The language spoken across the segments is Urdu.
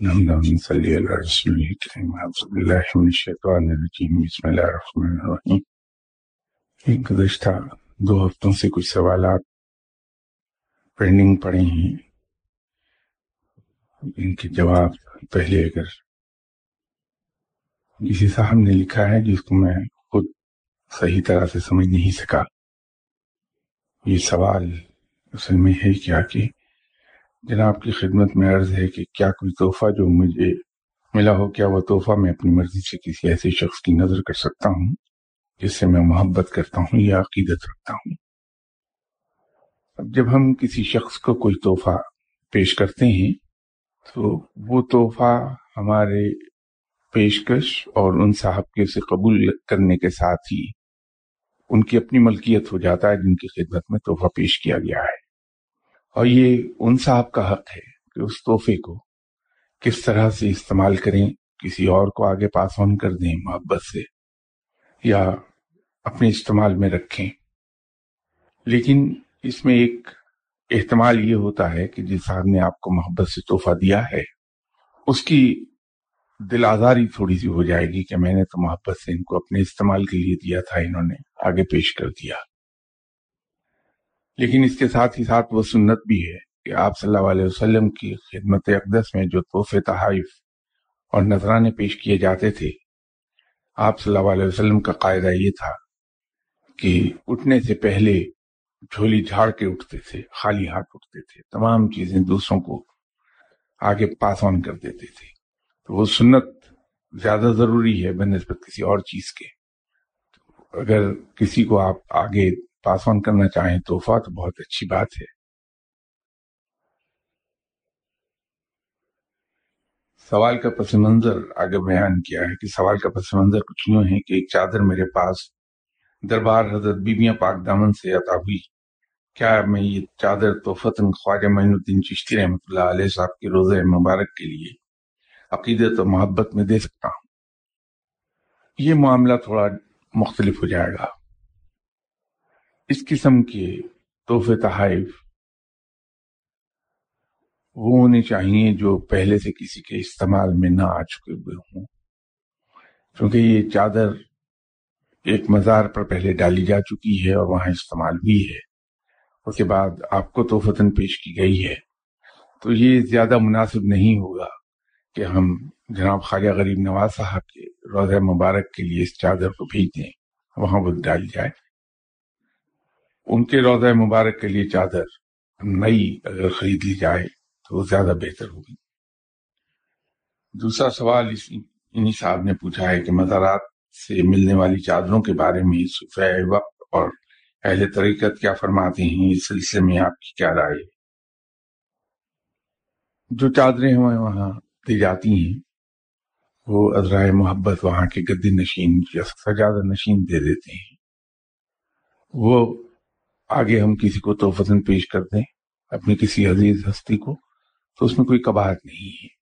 رسول اعوذ من الشیطان الرجیم بسم اللہ الرحمن الرحیم گزشتہ دو ہفتوں سے کچھ سوالات پینڈنگ پڑے ہیں. ان کے جواب پہلے اگر کسی صاحب نے لکھا ہے جس کو میں خود صحیح طرح سے سمجھ نہیں سکا، یہ سوال اصل میں ہے کیا کہ جناب کی خدمت میں عرض ہے کہ کیا کوئی تحفہ جو مجھے ملا ہو، کیا وہ تحفہ میں اپنی مرضی سے کسی ایسے شخص کی نظر کر سکتا ہوں جس سے میں محبت کرتا ہوں یا عقیدت رکھتا ہوں؟ اب جب ہم کسی شخص کو کوئی تحفہ پیش کرتے ہیں، تو وہ تحفہ ہمارے پیشکش اور ان صاحب کے سے قبول کرنے کے ساتھ ہی ان کی اپنی ملکیت ہو جاتا ہے جن کی خدمت میں تحفہ پیش کیا گیا ہے۔ اور یہ ان صاحب کا حق ہے کہ اس تحفے کو کس طرح سے استعمال کریں، کسی اور کو آگے پاس آن کر دیں محبت سے، یا اپنے استعمال میں رکھیں۔ لیکن اس میں ایک احتمال یہ ہوتا ہے کہ جس صاحب نے آپ کو محبت سے تحفہ دیا ہے، اس کی دل آزاری تھوڑی سی ہو جائے گی کہ میں نے تو محبت سے ان کو اپنے استعمال کے لیے دیا تھا، انہوں نے آگے پیش کر دیا۔ لیکن اس کے ساتھ ہی ساتھ وہ سنت بھی ہے کہ آپ صلی اللہ علیہ وسلم کی خدمت اقدس میں جو تحفے تحائف اور نذرانے پیش کیے جاتے تھے، آپ صلی اللہ علیہ وسلم کا قاعدہ یہ تھا کہ اٹھنے سے پہلے جھولی جھاڑ کے اٹھتے تھے، خالی ہاتھ اٹھتے تھے، تمام چیزیں دوسروں کو آگے پاس آن کر دیتے تھے۔ تو وہ سنت زیادہ ضروری ہے بنسبت کسی اور چیز کے۔ اگر کسی کو آپ آگے پاس آن کرنا چاہیں تحفہ تو بہت اچھی بات ہے۔ سوال کا پس منظر آگے بیان کیا ہے کہ سوال کا پس منظر کچھ یوں ہے کہ ایک چادر میرے پاس دربار حضرت بیبیاں پاک دامن سے عطا ہوئی۔ کیا میں یہ چادر توفتن خواجہ معین الدین چشتی رحمۃ اللہ علیہ صاحب کے روزہ مبارک کے لیے عقیدت و محبت میں دے سکتا ہوں؟ یہ معاملہ تھوڑا مختلف ہو جائے گا۔ اس قسم کے تحفے تحائف وہ ہونے چاہیے جو پہلے سے کسی کے استعمال میں نہ آ چکے ہوئے ہوں۔ کیونکہ یہ چادر ایک مزار پر پہلے ڈالی جا چکی ہے اور وہاں استعمال ہوئی ہے۔ اس کے بعد آپ کو توفتن پیش کی گئی ہے۔ تو یہ زیادہ مناسب نہیں ہوگا کہ ہم جناب خواجہ غریب نواز صاحب کے روزہ مبارک کے لیے اس چادر کو بھیج دیں۔ وہاں وہ ڈالی جائے۔ ان کے روزہ مبارک کے لیے چادر نئی اگر خرید لی جائے تو وہ زیادہ بہتر ہوگی۔ دوسرا سوال انہی صاحب نے پوچھا ہے کہ مزارات سے ملنے والی چادروں کے بارے میں صفح وقت اور اہل طریقت کیا فرماتے ہیں؟ اس سلسلے میں آپ کی کیا رائے ہے؟ جو چادریں ہمیں وہاں دی جاتی ہیں، وہ ازرائے محبت وہاں کے گدی نشین یا سجادہ نشین دے دیتے ہیں۔ وہ آگے ہم کسی کو توفتن پیش کر دیں، اپنی کسی عزیز ہستی کو، تو اس میں کوئی کباہت نہیں ہے۔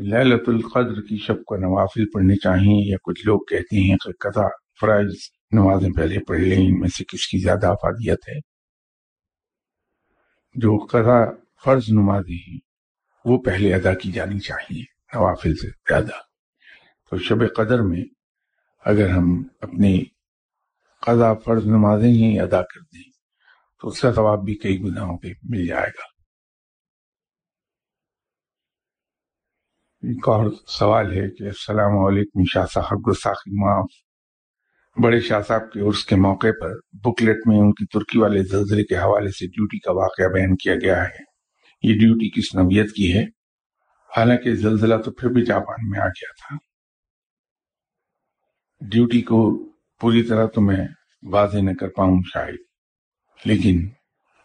للت القدر کی شب کو نوافل پڑھنے چاہیے یا کچھ لوگ کہتے ہیں کہ قضا فرائض، نمازیں پہلے پڑھ لیں، ان میں سے کس کی زیادہ افادیت ہے۔ جو قضا فرض نمازیں ہیں، وہ پہلے ادا کی جانی چاہیے، نوافل سے زیادہ۔ تو شب قدر میں اگر ہم اپنی قضا فرض نمازیں ہی ادا کر دیں، تو اس کا ثواب بھی کئی گناہوں پہ مل جائے گا۔ ایک اور سوال ہے کہ السلام علیکم شاہ صاحب گستاخی معاف بڑے شاہ صاحب کے عرص کے موقع پر بکلیٹ میں ان کی ترکی والے زلزلے کے حوالے سے ڈیوٹی کا واقعہ بیان کیا گیا ہے۔ یہ ڈیوٹی کس نوعیت کی ہے؟ حالانکہ زلزلہ تو پھر بھی جاپان میں آ گیا تھا۔ ڈیوٹی کو پوری طرح تو میں واضح نہ کر پاؤں شاید۔ لیکن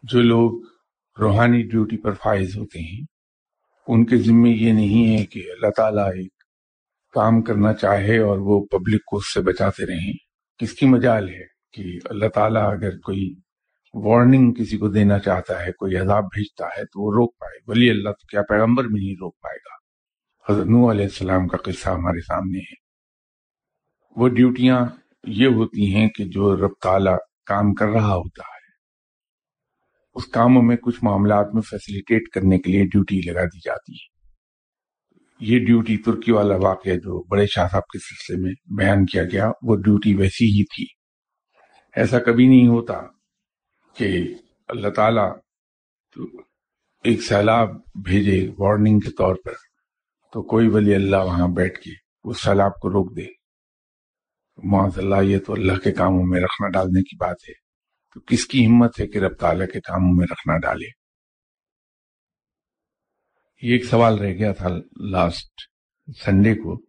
جو لوگ روحانی ڈیوٹی پر فائز ہوتے ہیں، ان کے ذمے یہ نہیں ہے کہ اللہ تعالیٰ ایک کام کرنا چاہے اور وہ پبلک کو اس سے بچاتے رہیں۔ کس کی مجال ہے کہ اللہ تعالیٰ اگر کوئی وارننگ کسی کو دینا چاہتا ہے، کوئی عذاب بھیجتا ہے، تو وہ روک پائے۔ ولی اللہ تو کیا پیغمبر بھی نہیں روک پائے گا۔ حضرت نو علیہ السلام کا قصہ ہمارے سامنے ہے۔ وہ ڈیوٹیاں یہ ہوتی ہیں کہ جو رب تعالیٰ کام کر رہا ہوتا ہے۔ اس کاموں میں کچھ معاملات میں فیسیلیٹیٹ کرنے کے لیے ڈیوٹی لگا دی جاتی ہے۔ یہ ڈیوٹی ترکی والا واقعہ جو بڑے شاہ صاحب کے سلسلے میں بیان کیا گیا، وہ ڈیوٹی ویسی ہی تھی۔ ایسا کبھی نہیں ہوتا کہ اللہ تعالی ایک سیلاب بھیجے وارننگ کے طور پر تو کوئی ولی اللہ وہاں بیٹھ کے اس سیلاب کو روک دے۔ معاذ اللہ، یہ تو اللہ کے کاموں میں رکھنا ڈالنے کی بات ہے۔ تو کس کی ہمت ہے کہ رب تعالیٰ کے کاموں میں رکھنا ڈالے؟ یہ ایک سوال رہ گیا تھا لاسٹ سنڈے کو۔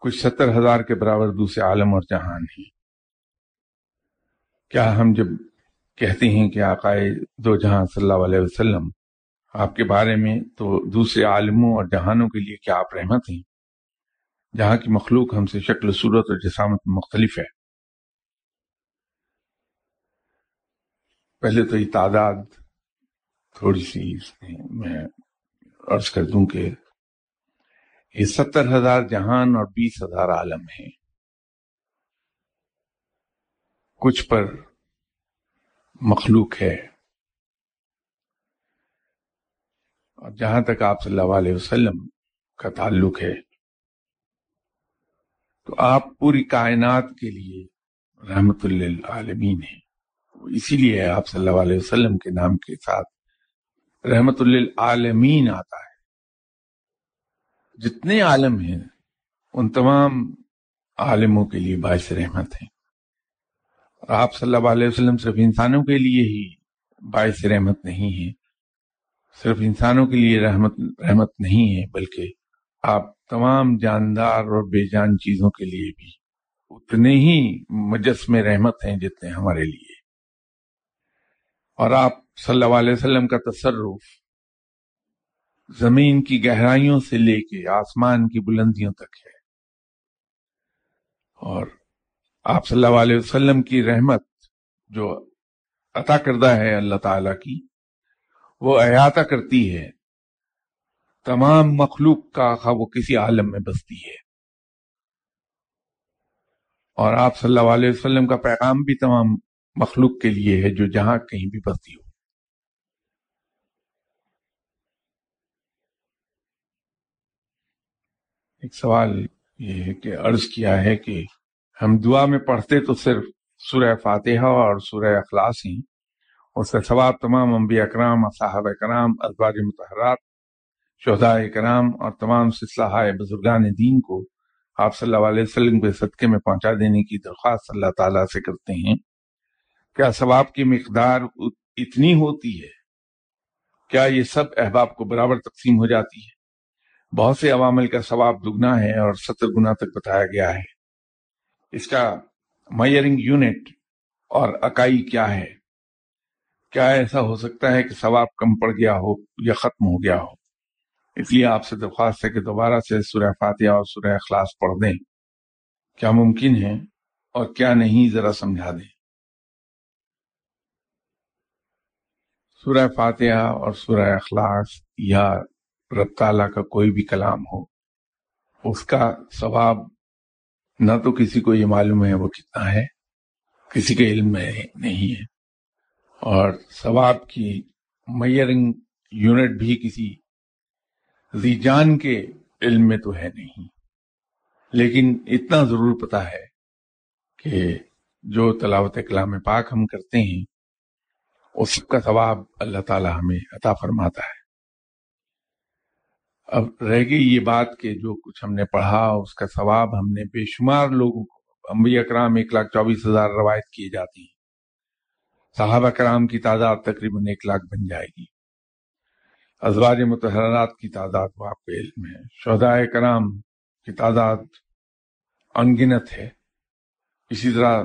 کچھ ستر ہزار کے برابر دوسرے عالم اور جہان ہیں۔ کیا ہم جب کہتے ہیں کہ آقائے دو جہاں صلی اللہ علیہ وسلم، آپ کے بارے میں تو دوسرے عالموں اور جہانوں کے لیے کیا آپ رحمت ہیں؟ جہاں کی مخلوق ہم سے شکل، صورت اور جسامت مختلف ہے۔ پہلے تو یہ تعداد تھوڑی سی اس میں عرض کر دوں کہ یہ ستر ہزار جہان اور بیس ہزار عالم ہیں۔ کچھ پر مخلوق ہے۔ اور جہاں تک آپ صلی اللہ علیہ وسلم کا تعلق ہے تو آپ پوری کائنات کے لیے رحمت اللہ عالمین ہیں اسی لیے آپ صلی اللہ علیہ وسلم کے نام کے ساتھ رحمت اللہ عالمین آتا ہے۔ جتنے عالم ہیں، ان تمام عالموں کے لیے باعث رحمت ہیں۔ آپ صلی اللہ علیہ وسلم صرف انسانوں کے لیے ہی باعث رحمت نہیں ہے صرف انسانوں کے لیے رحمت رحمت نہیں ہے، بلکہ آپ تمام جاندار اور بے جان چیزوں کے لیے بھی اتنے ہی مجسم رحمت ہیں جتنے ہمارے لیے۔ اور آپ صلی اللہ علیہ وسلم کا تصرف زمین کی گہرائیوں سے لے کے آسمان کی بلندیوں تک ہے۔ اور آپ صلی اللہ علیہ وسلم کی رحمت جو عطا کردہ ہے اللہ تعالی کی، وہ احاطہ کرتی ہے تمام مخلوق کا وہ کسی عالم میں بستی ہے۔ اور آپ صلی اللہ علیہ وسلم کا پیغام بھی تمام مخلوق کے لیے ہے جو جہاں کہیں بھی بستی ہو۔ ایک سوال یہ ہے کہ عرض کیا ہے کہ ہم دعا میں پڑھتے تو صرف سورہ فاتحہ اور سورہ اخلاص ہیں اس کا ثواب تمام انبیاء اکرام صاحب کرام، ازواج متحرات شہداء کرام اور تمام سلسلہ بزرگان دین کو آپ صلی اللہ علیہ وسلم کے صدقے میں پہنچا دینے کی درخواست اللہ تعالیٰ سے کرتے ہیں۔ کیا ثواب کی مقدار اتنی ہوتی ہے؟ کیا یہ سب احباب کو برابر تقسیم ہو جاتی ہے؟ بہت سے عوامل کا ثواب دگنا ہے اور ستر گنا تک بتایا گیا ہے۔ اس کا میئرنگ یونٹ اور اکائی کیا ہے؟ کیا ایسا ہو سکتا ہے کہ ثواب کم پڑ گیا ہو یا ختم ہو گیا ہو؟ اس لیے آپ سے درخواست ہے کہ دوبارہ سے سورہ فاتحہ اور سورہ اخلاص پڑھ دیں۔ کیا ممکن ہے اور کیا نہیں ذرا سمجھا دیں۔ سورہ فاتحہ اور سورہ اخلاص یا رب تعالیٰ کا کوئی بھی کلام ہو، اس کا ثواب نہ تو کسی کو یہ معلوم ہے وہ کتنا ہے، کسی کے علم میں نہیں ہے۔ اور ثواب کی میئرنگ یونٹ بھی کسی جان کے علم میں تو ہے نہیں۔ لیکن اتنا ضرور پتا ہے کہ جو تلاوت کلام پاک ہم کرتے ہیں، اس کا ثواب اللہ تعالی ہمیں عطا فرماتا ہے۔ اب رہ گئی یہ بات کہ جو کچھ ہم نے پڑھا، اس کا ثواب ہم نے بے شمار لوگوں کو امبی اکرام ایک لاکھ چوبیس ہزار روایت کیے جاتی ہیں۔ صحابہ کرام کی تعداد تقریباً ایک لاکھ بن جائے گی۔ ازواج متحرات کی تعداد وہ آپ کے علم ہے۔ شہدائے کرام کی تعداد انگنت ہے۔ اسی طرح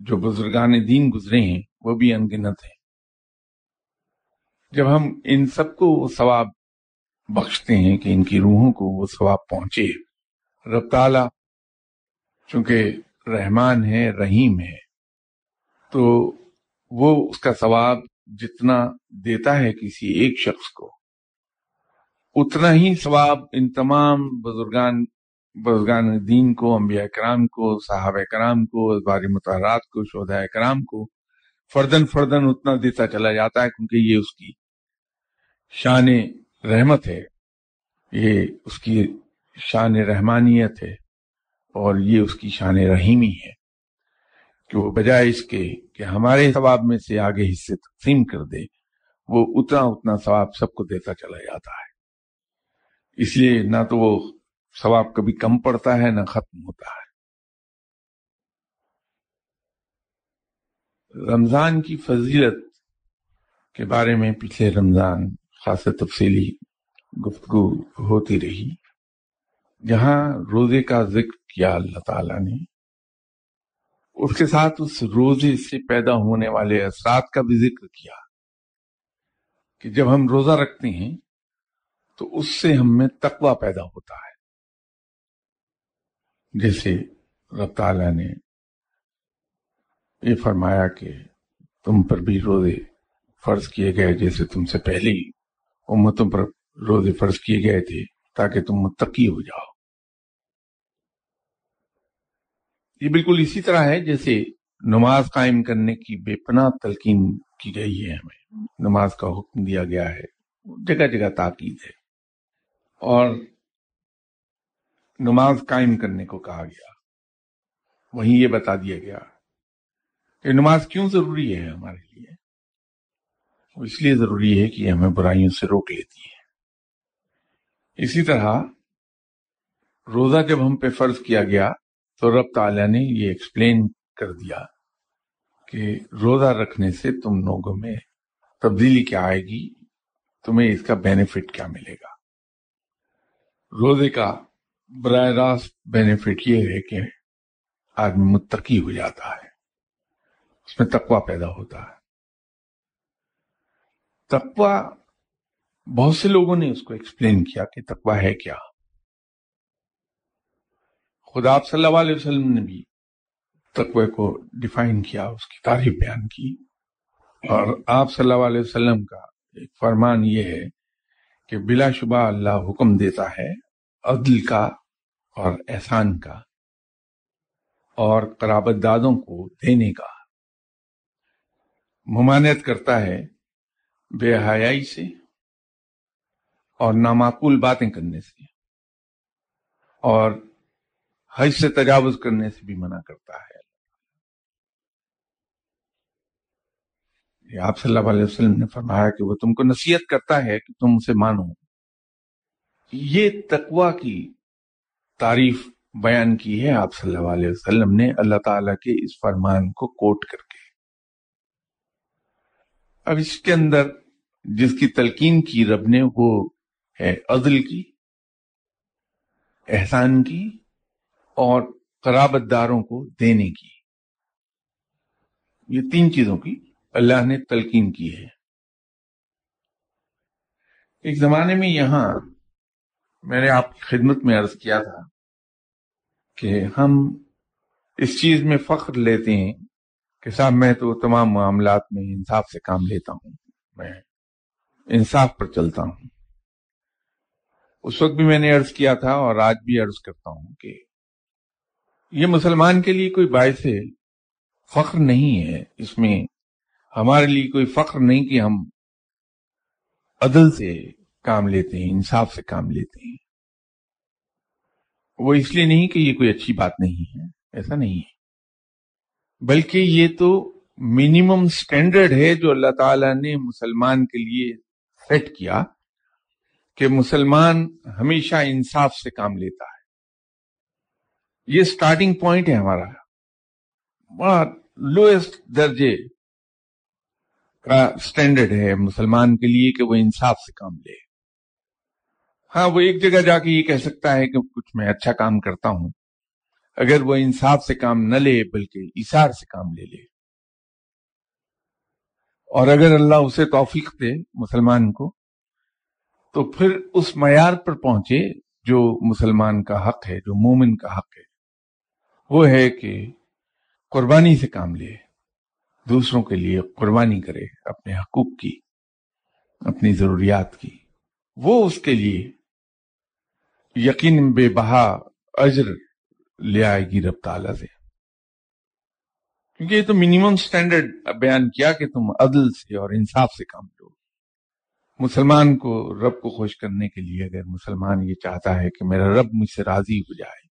جو بزرگان دین گزرے ہیں، وہ بھی انگنت ہیں۔ جب ہم ان سب کو وہ ثواب بخشتے ہیں کہ ان کی روحوں کو وہ ثواب پہنچے، رب تعالی چونکہ رحمان ہے، رحیم ہے، تو وہ اس کا ثواب جتنا دیتا ہے کسی ایک شخص کو، اتنا ہی ثواب ان تمام بزرگان بزرگان دین کو، انبیاء کرام کو، صحابہ کرام کو ازبار متحرات کو، شہداء کرام کو فردن فردن اتنا دیتا چلا جاتا ہے کیونکہ یہ اس کی شان رحمت ہے۔ یہ اس کی شان رحمانیت ہے اور یہ اس کی شان رحیمی ہے۔ کہ وہ بجائے اس کے کہ ہمارے ثواب میں سے آگے حصے تقسیم کر دے، وہ اتنا اتنا ثواب سب کو دیتا چلا جاتا ہے۔ اس لیے نہ تو وہ ثواب کبھی کم پڑتا ہے، نہ ختم ہوتا ہے۔ رمضان کی فضیلت کے بارے میں پچھلے رمضان خاص تفصیلی گفتگو ہوتی رہی۔ جہاں روزے کا ذکر کیا اللہ تعالی نے۔ اس کے ساتھ اس روزے سے پیدا ہونے والے اثرات کا بھی ذکر کیا کہ جب ہم روزہ رکھتے ہیں تو اس سے ہم میں تقوی پیدا ہوتا ہے۔ جیسے رب تعالی نے یہ فرمایا کہ تم پر بھی روزے فرض کیے گئے جیسے تم سے پہلی امتوں پر روزے فرض کیے گئے تھے تاکہ تم متقی ہو جاؤ۔ یہ بالکل اسی طرح ہے جیسے نماز قائم کرنے کی بے پناہ تلقین کی گئی ہے ہمیں۔ نماز کا حکم دیا گیا ہے۔ جگہ جگہ تاکید ہے۔ اور نماز قائم کرنے کو کہا گیا۔ وہیں یہ بتا دیا گیا کہ نماز کیوں ضروری ہے ہمارے لیے؟ وہ اس لیے ضروری ہے کہ ہمیں برائیوں سے روک لیتی ہے۔ اسی طرح روزہ جب ہم پہ فرض کیا گیا تو رب تعالیٰ نے یہ ایکسپلین کر دیا کہ روزہ رکھنے سے تم لوگوں میں تبدیلی کیا آئے گی، تمہیں اس کا بینیفٹ کیا ملے گا۔ روزے کا براہ راست بینیفٹ یہ ہے کہ آدمی متقی ہو جاتا ہے، اس میں تقوی پیدا ہوتا ہے۔ تقوی بہت سے لوگوں نے اس کو ایکسپلین کیا کہ تقوی ہے کیا۔ خدا آپ صلی اللہ علیہ وسلم نے بھی تقوی کو ڈیفائن کیا، اس کی تعریف بیان کی۔ اور آپ صلی اللہ علیہ وسلم کا ایک فرمان یہ ہے کہ بلا شبہ اللہ حکم دیتا ہے، عدل کا اور احسان کا، اور قرابت دادوں کو دینے کا۔ ممانعت کرتا ہے بے حیائی سے اور نامعقول باتیں کرنے سے۔ اور حج سے تجاوز کرنے سے بھی منع کرتا ہے۔ آپ صلی اللہ علیہ وسلم نے فرمایا کہ وہ تم کو نصیحت کرتا ہے کہ تم اسے مانو۔ یہ تقوا کی تعریف بیان کی ہے آپ صلی اللہ علیہ وسلم نے اللہ تعالی کے اس فرمان کو کوٹ کر کے۔ اب اس کے اندر جس کی تلقین کی رب نے وہ ہے عدل کی، احسان کی اور قرابت داروں کو دینے کی۔ یہ تین چیزوں کی اللہ نے تلقین کی ہے۔ ایک زمانے میں یہاں میں نے آپ کی خدمت میں عرض کیا تھا کہ ہم اس چیز میں فخر لیتے ہیں کہ صاحب میں تو تمام معاملات میں انصاف سے کام لیتا ہوں، میں انصاف پر چلتا ہوں۔ اس وقت بھی میں نے عرض کیا تھا اور آج بھی عرض کرتا ہوں کہ یہ مسلمان کے لیے کوئی باعث فخر نہیں ہے اس میں۔ ہمارے لیے کوئی فخر نہیں کہ ہم عدل سے کام لیتے ہیں، انصاف سے کام لیتے ہیں۔ وہ اس لیے نہیں کہ یہ کوئی اچھی بات نہیں ہے، ایسا نہیں ہے۔ بلکہ یہ تو منیمم سٹینڈرڈ ہے جو اللہ تعالی نے مسلمان کے لیے سیٹ کیا کہ مسلمان ہمیشہ انصاف سے کام لیتا ہے۔ یہ سٹارٹنگ پوائنٹ ہے ہمارا۔ بڑا لوئسٹ درجے کا سٹینڈرڈ ہے مسلمان کے لیے کہ وہ انصاف سے کام لے۔ ہاں وہ ایک جگہ جا کے یہ کہہ سکتا ہے کہ کچھ میں اچھا کام کرتا ہوں، اگر وہ انصاف سے کام نہ لے بلکہ اشار سے کام لے لے۔ اور اگر اللہ اسے توفیق دے مسلمان کو، تو پھر اس معیار پر پہنچے جو مسلمان کا حق ہے، جو مومن کا حق ہے۔ وہ ہے کہ قربانی سے کام لے، دوسروں کے لیے قربانی کرے، اپنے حقوق کی، اپنی ضروریات کی۔ وہ اس کے لیے یقین بے بہا اجر لے آئے گی رب تعالی سے۔ کیونکہ یہ تو منیمم سٹینڈرڈ بیان کیا کہ تم عدل سے اور انصاف سے کام لو۔ مسلمان کو رب کو خوش کرنے کے لیے اگر مسلمان یہ چاہتا ہے کہ میرا رب مجھ سے راضی ہو جائے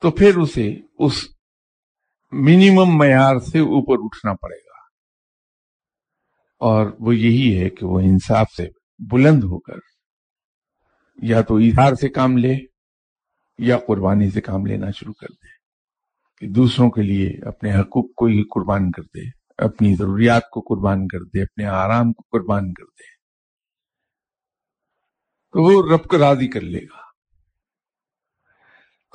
تو پھر اسے اس منیمم معیار سے اوپر اٹھنا پڑے گا۔ اور وہ یہی ہے کہ وہ انصاف سے بلند ہو کر یا تو اظہار سے کام لے یا قربانی سے کام لینا شروع کر دے کہ دوسروں کے لیے اپنے حقوق کو ہی قربان کر دے، اپنی ضروریات کو قربان کر دے، اپنے آرام کو قربان کر دے۔ تو وہ رب کو راضی کر لے گا۔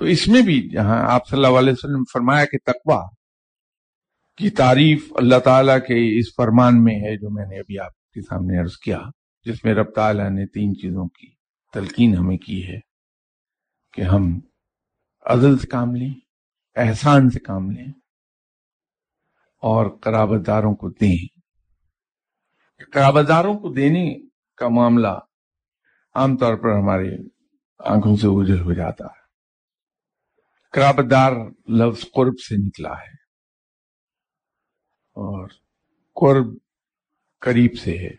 تو اس میں بھی جہاں آپ صلی اللہ علیہ وسلم فرمایا کہ تقوی کی تعریف اللہ تعالیٰ کے اس فرمان میں ہے جو میں نے ابھی آپ کے سامنے عرض کیا، جس میں رب تعالیٰ نے تین چیزوں کی تلقین ہمیں کی ہے کہ ہم عدل سے کام لیں، احسان سے کام لیں اور قرابت داروں کو دیں۔ قرابت داروں کو دینے کا معاملہ عام طور پر ہمارے آنکھوں سے اجل ہو جاتا ہے۔ قرابت دار لفظ قرب سے نکلا ہے اور قرب قریب سے ہے۔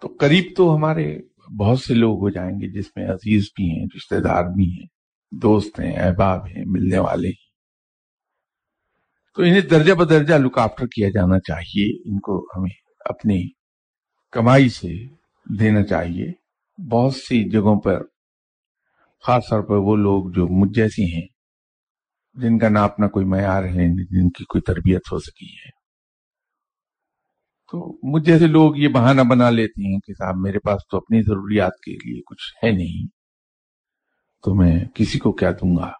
تو قریب تو ہمارے بہت سے لوگ ہو جائیں گے جس میں عزیز بھی ہیں، رشتہ دار بھی ہیں، دوست ہیں، احباب ہیں، ملنے والے ہیں۔ تو انہیں درجہ بدرجہ لک آفٹر کیا جانا چاہیے، ان کو ہمیں اپنی کمائی سے دینا چاہیے۔ بہت سی جگہوں پر خاص طور پر وہ لوگ جو مجھ جیسی ہیں، جن کا نہ اپنا کوئی معیار ہے جن کی کوئی تربیت ہو سکی ہے۔ تو مجھ جیسے لوگ یہ بہانہ بنا لیتے ہیں کہ صاحب میرے پاس تو اپنی ضروریات کے لیے کچھ ہے نہیں، تو میں کسی کو کیا دوں گا؟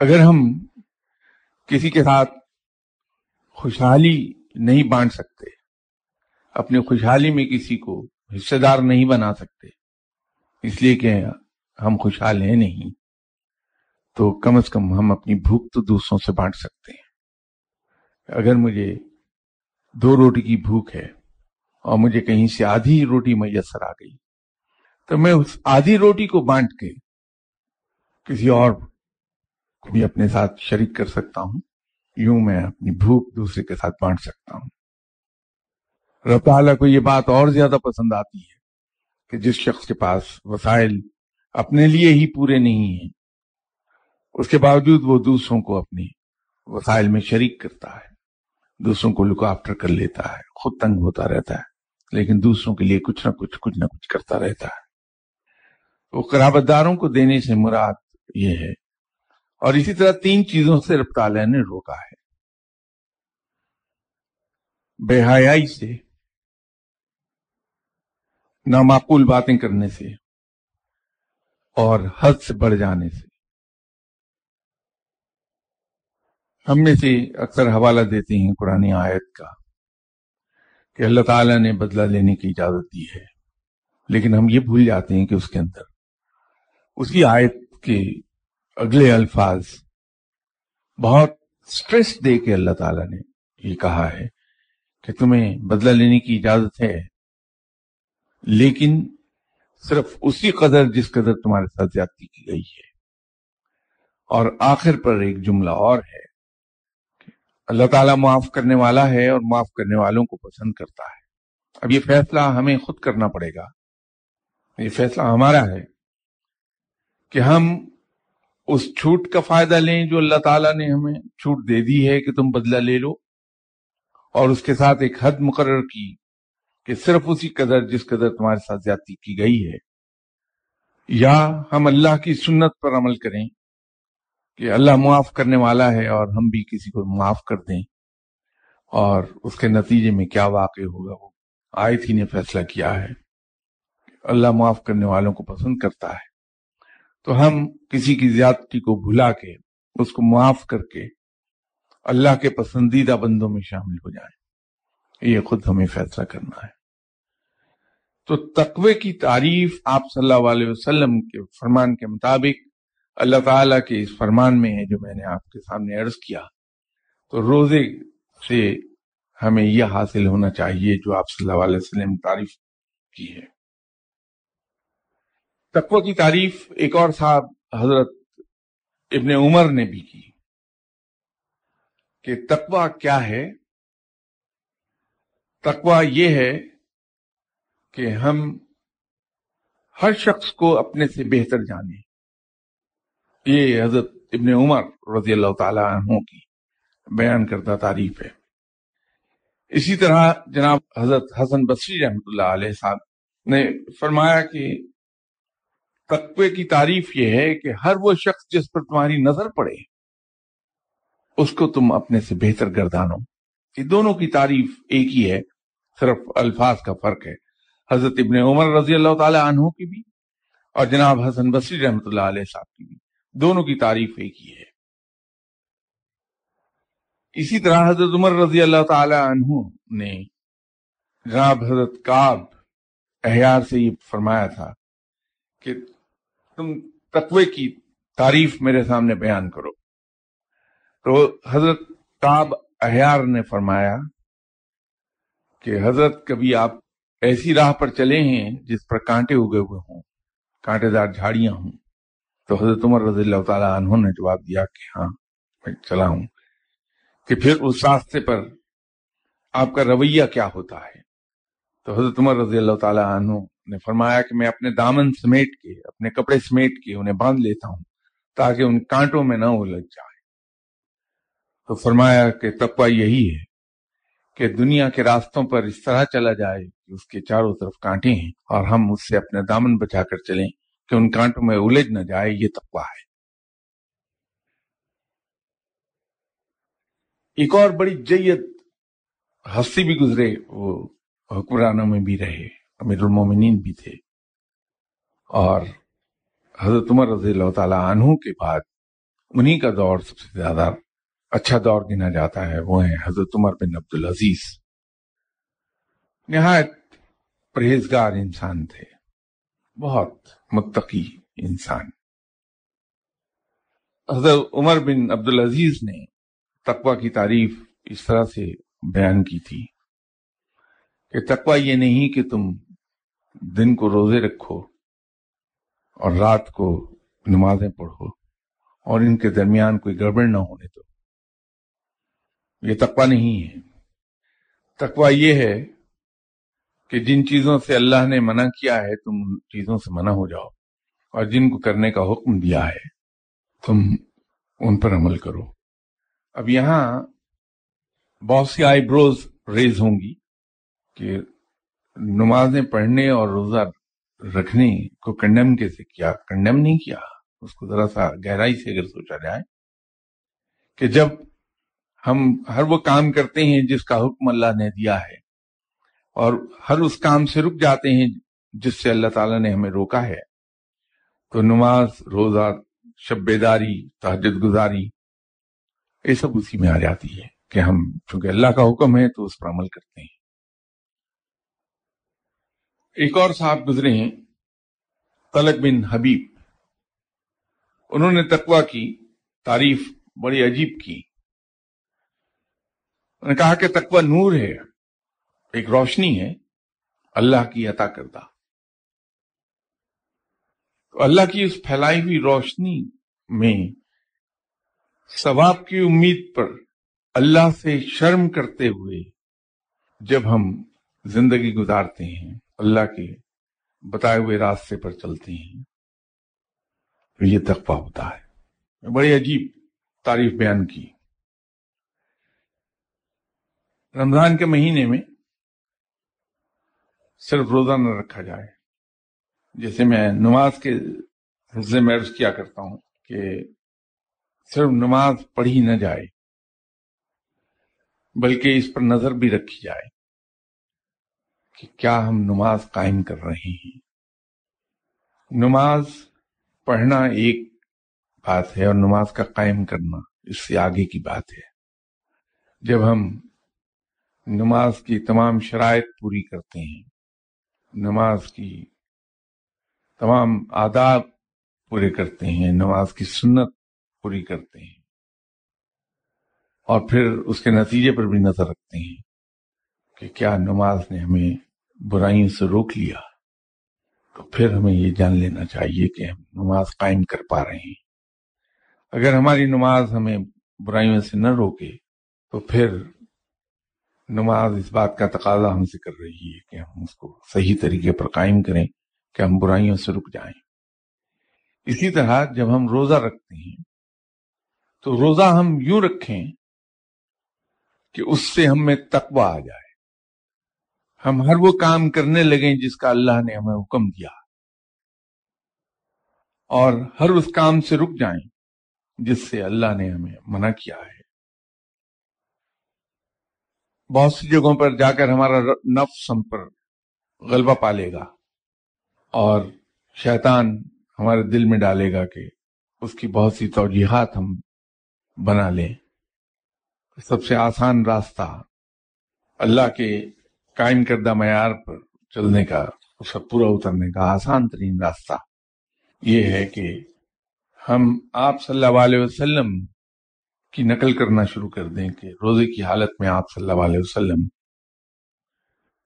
اگر ہم کسی کے ساتھ خوشحالی نہیں بانٹ سکتے، اپنی خوشحالی میں کسی کو حصے دار نہیں بنا سکتے، اس لیے کہ ہم خوشحال ہیں نہیں، تو کم از کم ہم اپنی بھوک تو دوسروں سے بانٹ سکتے ہیں۔ اگر مجھے دو روٹی کی بھوک ہے اور مجھے کہیں سے آدھی روٹی میسر آ گئی، تو میں اس آدھی روٹی کو بانٹ کے کسی اور کو بھی اپنے ساتھ شریک کر سکتا ہوں۔ یوں میں اپنی بھوک دوسرے کے ساتھ بانٹ سکتا ہوں۔ رب تعالیٰ کو یہ بات اور زیادہ پسند آتی ہے کہ جس شخص کے پاس وسائل اپنے لیے ہی پورے نہیں ہیں۔ اس کے باوجود وہ دوسروں کو اپنی وسائل میں شریک کرتا ہے۔ دوسروں کو لک آفٹر کر لیتا ہے، خود تنگ ہوتا رہتا ہے، لیکن دوسروں کے لیے کچھ نہ کچھ کچھ نہ کچھ کرتا رہتا ہے۔ وہ قرابت داروں کو دینے سے مراد یہ ہے۔ اور اسی طرح تین چیزوں سے رب تعالیٰ نے روکا ہے۔ بے حیائی سے، نامعقول باتیں کرنے سے اور حد سے بڑھ جانے سے۔ ہم میں سے اکثر حوالہ دیتے ہیں قرآن آیت کا کہ اللہ تعالیٰ نے بدلہ لینے کی اجازت دی ہے، لیکن ہم یہ بھول جاتے ہیں کہ اس کے اندر اسی آیت کے اگلے الفاظ بہت سٹریس دے کے اللہ تعالیٰ نے یہ کہا ہے کہ تمہیں بدلہ لینے کی اجازت ہے، لیکن صرف اسی قدر جس قدر تمہارے ساتھ زیادتی کی گئی ہے۔ اور آخر پر ایک جملہ اور ہے۔ اللہ تعالیٰ معاف کرنے والا ہے اور معاف کرنے والوں کو پسند کرتا ہے۔ اب یہ فیصلہ ہمیں خود کرنا پڑے گا۔ یہ فیصلہ ہمارا ہے کہ ہم اس چھوٹ کا فائدہ لیں جو اللہ تعالیٰ نے ہمیں چھوٹ دے دی ہے کہ تم بدلہ لے لو اور اس کے ساتھ ایک حد مقرر کی۔ کہ صرف اسی قدر جس قدر تمہارے ساتھ زیادتی کی گئی ہے، یا ہم اللہ کی سنت پر عمل کریں کہ اللہ معاف کرنے والا ہے اور ہم بھی کسی کو معاف کر دیں، اور اس کے نتیجے میں کیا واقع ہوگا، وہ آیت ہی نے فیصلہ کیا ہے اللہ معاف کرنے والوں کو پسند کرتا ہے۔ تو ہم کسی کی زیادتی کو بھلا کے، اس کو معاف کر کے اللہ کے پسندیدہ بندوں میں شامل ہو جائیں۔ یہ خود ہمیں فیصلہ کرنا ہے۔ تو تقوی کی تعریف آپ صلی اللہ علیہ وسلم کے فرمان کے مطابق اللہ تعالیٰ کے اس فرمان میں ہے جو میں نے آپ کے سامنے عرض کیا۔ تو روزے سے ہمیں یہ حاصل ہونا چاہیے جو آپ صلی اللہ علیہ وسلم تعریف کی ہے۔ تقوی کی تعریف ایک اور صاحب حضرت ابن عمر نے بھی کی کہ تقوی کیا ہے؟ تقوی یہ ہے کہ ہم ہر شخص کو اپنے سے بہتر جانیں۔ یہ حضرت ابن عمر رضی اللہ تعالی عنہ کی بیان کردہ تعریف ہے۔ اسی طرح جناب حضرت حسن بصری رحمۃ اللہ علیہ صاحب نے فرمایا کہ تقوی کی تعریف یہ ہے کہ ہر وہ شخص جس پر تمہاری نظر پڑے، اس کو تم اپنے سے بہتر گردانو۔ یہ دونوں کی تعریف ایک ہی ہے۔ صرف الفاظ کا فرق ہے۔ حضرت ابن عمر رضی اللہ تعالی عنہ کی بھی اور جناب حسن بصری رحمۃ اللہ علیہ صاحب کی بھی۔ دونوں کی تعریف ایک ہی ہے۔ اسی طرح حضرت عمر رضی اللہ تعالی عنہ نے جناب حضرت کاب احیار سے یہ فرمایا تھا کہ تم تقوی کی تعریف میرے سامنے بیان کرو۔ تو حضرت کاب احیار نے فرمایا کہ حضرت کبھی آپ ایسی راہ پر چلے ہیں جس پر کانٹے اگے ہوئے ہوں، کانٹے دار جھاڑیاں ہوں۔ تو حضرت عمر رضی اللہ تعالیٰ عنہ نے جواب دیا کہ ہاں میں چلا ہوں۔ کہ پھر اس راستے پر آپ کا رویہ کیا ہوتا ہے؟ تو حضرت عمر رضی اللہ تعالیٰ عنہ نے فرمایا کہ میں اپنے دامن سمیٹ کے، اپنے کپڑے سمیٹ کے انہیں باندھ لیتا ہوں تاکہ ان کانٹوں میں نہ الجھ جائے تو فرمایا کہ تقوی یہی ہے۔ کہ دنیا کے راستوں پر اس طرح چلا جائے کہ اس کے چاروں طرف کانٹے ہیں اور ہم اس سے اپنے دامن بچا کر چلیں کہ ان کانٹوں میں الجھ نہ جائے، یہ تقوی ہے۔ ایک اور بڑی جید ہستی بھی گزرے، وہ حکمرانوں میں بھی رہے، امیر المومنین بھی تھے۔ اور حضرت عمر رضی اللہ تعالی عنہ کے بعد انہی کا دور سب سے زیادہ اچھا دور گنا جاتا ہے، وہ ہیں حضرت عمر بن عبد العزیز نہایت پرہیزگار انسان تھے۔ بہت متقی انسان۔ حضرت عمر بن عبد العزیز نے تقوی کی تعریف اس طرح سے بیان کی تھی کہ تقوی یہ نہیں کہ تم دن کو روزے رکھو اور رات کو نمازیں پڑھو اور ان کے درمیان کوئی گڑبڑ نہ ہونے دو۔ یہ تقوی نہیں ہے۔ تقوی یہ ہے کہ جن چیزوں سے اللہ نے منع کیا ہے، تم ان چیزوں سے منع ہو جاؤ اور جن کو کرنے کا حکم دیا ہے، تم ان پر عمل کرو۔ اب یہاں بہت سی آئی بروز ریز ہوں گی کہ نمازیں پڑھنے اور روزہ رکھنے کو کنڈم کیسے کیا کنڈم نہیں کیا۔ اس کو ذرا سا گہرائی سے اگر سوچا جائے کہ جب ہم ہر وہ کام کرتے ہیں جس کا حکم اللہ نے دیا ہے اور ہر اس کام سے رک جاتے ہیں جس سے اللہ تعالیٰ نے ہمیں روکا ہے۔ تو نماز، روزہ شب بیداری تحجد گزاری، یہ سب اسی میں آ جاتی ہے کہ ہم چونکہ اللہ کا حکم ہے تو اس پر عمل کرتے ہیں۔ ایک اور صاحب گزرے ہیں، طلق بن حبیب۔ انہوں نے تقوی کی، تعریف بڑی عجیب کی۔ انہوں نے کہا کہ تقوی نور ہے، ایک روشنی ہے، اللہ کی عطا کردہ۔ تو اللہ کی اس پھیلائی ہوئی روشنی میں ثواب کی امید پر اللہ سے شرم کرتے ہوئے جب ہم زندگی گزارتے ہیں، اللہ کے بتائے ہوئے راستے پر چلتے ہیں، تو یہ تقوی ہوتا ہے۔ بڑی عجیب تعریف بیان کی۔ رمضان کے مہینے میں صرف روزہ نہ رکھا جائے۔ جیسے میں نماز کے حصے میں عرض کیا کرتا ہوں کہ صرف نماز پڑھی نہ جائے، بلکہ اس پر نظر بھی رکھی جائے کہ کیا ہم نماز قائم کر رہے ہیں۔ نماز پڑھنا ایک بات ہے اور نماز کا قائم کرنا اس سے آگے کی بات ہے۔ جب ہم نماز کی تمام شرائط پوری کرتے ہیں۔ نماز کی تمام آداب پورے کرتے ہیں، نماز کی سنت پوری کرتے ہیں۔ اور پھر اس کے نتیجے پر بھی نظر رکھتے ہیں کہ کیا نماز نے ہمیں برائیوں سے روک لیا۔ تو پھر ہمیں یہ جان لینا چاہیے کہ ہم نماز قائم کر پا رہے ہیں۔ اگر ہماری نماز ہمیں برائیوں سے نہ روکے تو پھر نماز، اس بات کا تقاضا ہم سے کر رہی ہے کہ ہم اس کو صحیح طریقے پر قائم کریں، کہ ہم برائیوں سے رک جائیں۔ اسی طرح جب ہم روزہ رکھتے ہیں، تو روزہ ہم یوں رکھیں کہ اس سے ہم میں تقوی آ جائے۔ ہم ہر وہ کام کرنے لگیں جس کا اللہ نے ہمیں حکم دیا۔ اور ہر اس کام سے رک جائیں جس سے اللہ نے ہمیں منع کیا ہے۔ بہت سی جگہوں پر جا کر ہمارا نفس ہم پر غلبہ پالے گا اور شیطان ہمارے دل میں ڈالے گا کہ اس کی بہت سی توجیحات ہم بنا لیں۔ سب سے آسان راستہ اللہ کے قائم کردہ معیار پر چلنے کا، اس کا پورا اترنے کا آسان ترین راستہ یہ ہے کہ ہم آپ صلی اللہ علیہ وسلم کی نقل کرنا شروع کر دیں کہ روزے کی حالت میں آپ صلی اللہ علیہ وسلم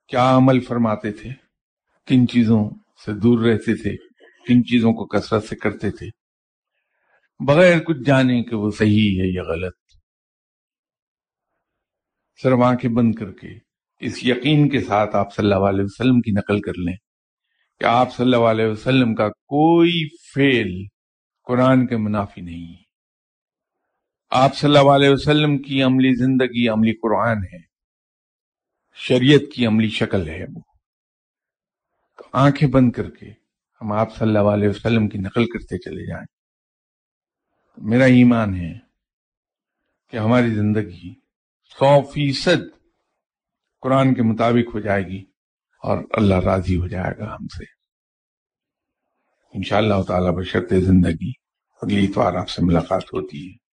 کیا عمل فرماتے تھے؟ کن چیزوں سے دور رہتے تھے؟ کن چیزوں کو کثرت سے کرتے تھے؟ بغیر کچھ جانے کہ وہ صحیح ہے یا غلط۔ صرف آنکھیں بند کر کے اس یقین کے ساتھ آپ صلی اللہ علیہ وسلم کی نقل کر لیں کہ آپ صلی اللہ علیہ وسلم کا کوئی فعل قرآن کے منافی نہیں ہے۔ آپ صلی اللہ علیہ وسلم کی عملی زندگی، عملی قرآن ہے۔ شریعت کی عملی شکل ہے وہ۔ تو آنکھیں بند کر کے ہم آپ صلی اللہ علیہ وسلم کی نقل کرتے چلے جائیں۔ میرا ایمان ہے کہ ہماری زندگی سو فیصد قرآن کے مطابق ہو جائے گی اور اللہ راضی ہو جائے گا ہم سے۔ انشاءاللہ تعالی بشرط زندگی اگلی اتوار آپ سے ملاقات ہوتی ہے۔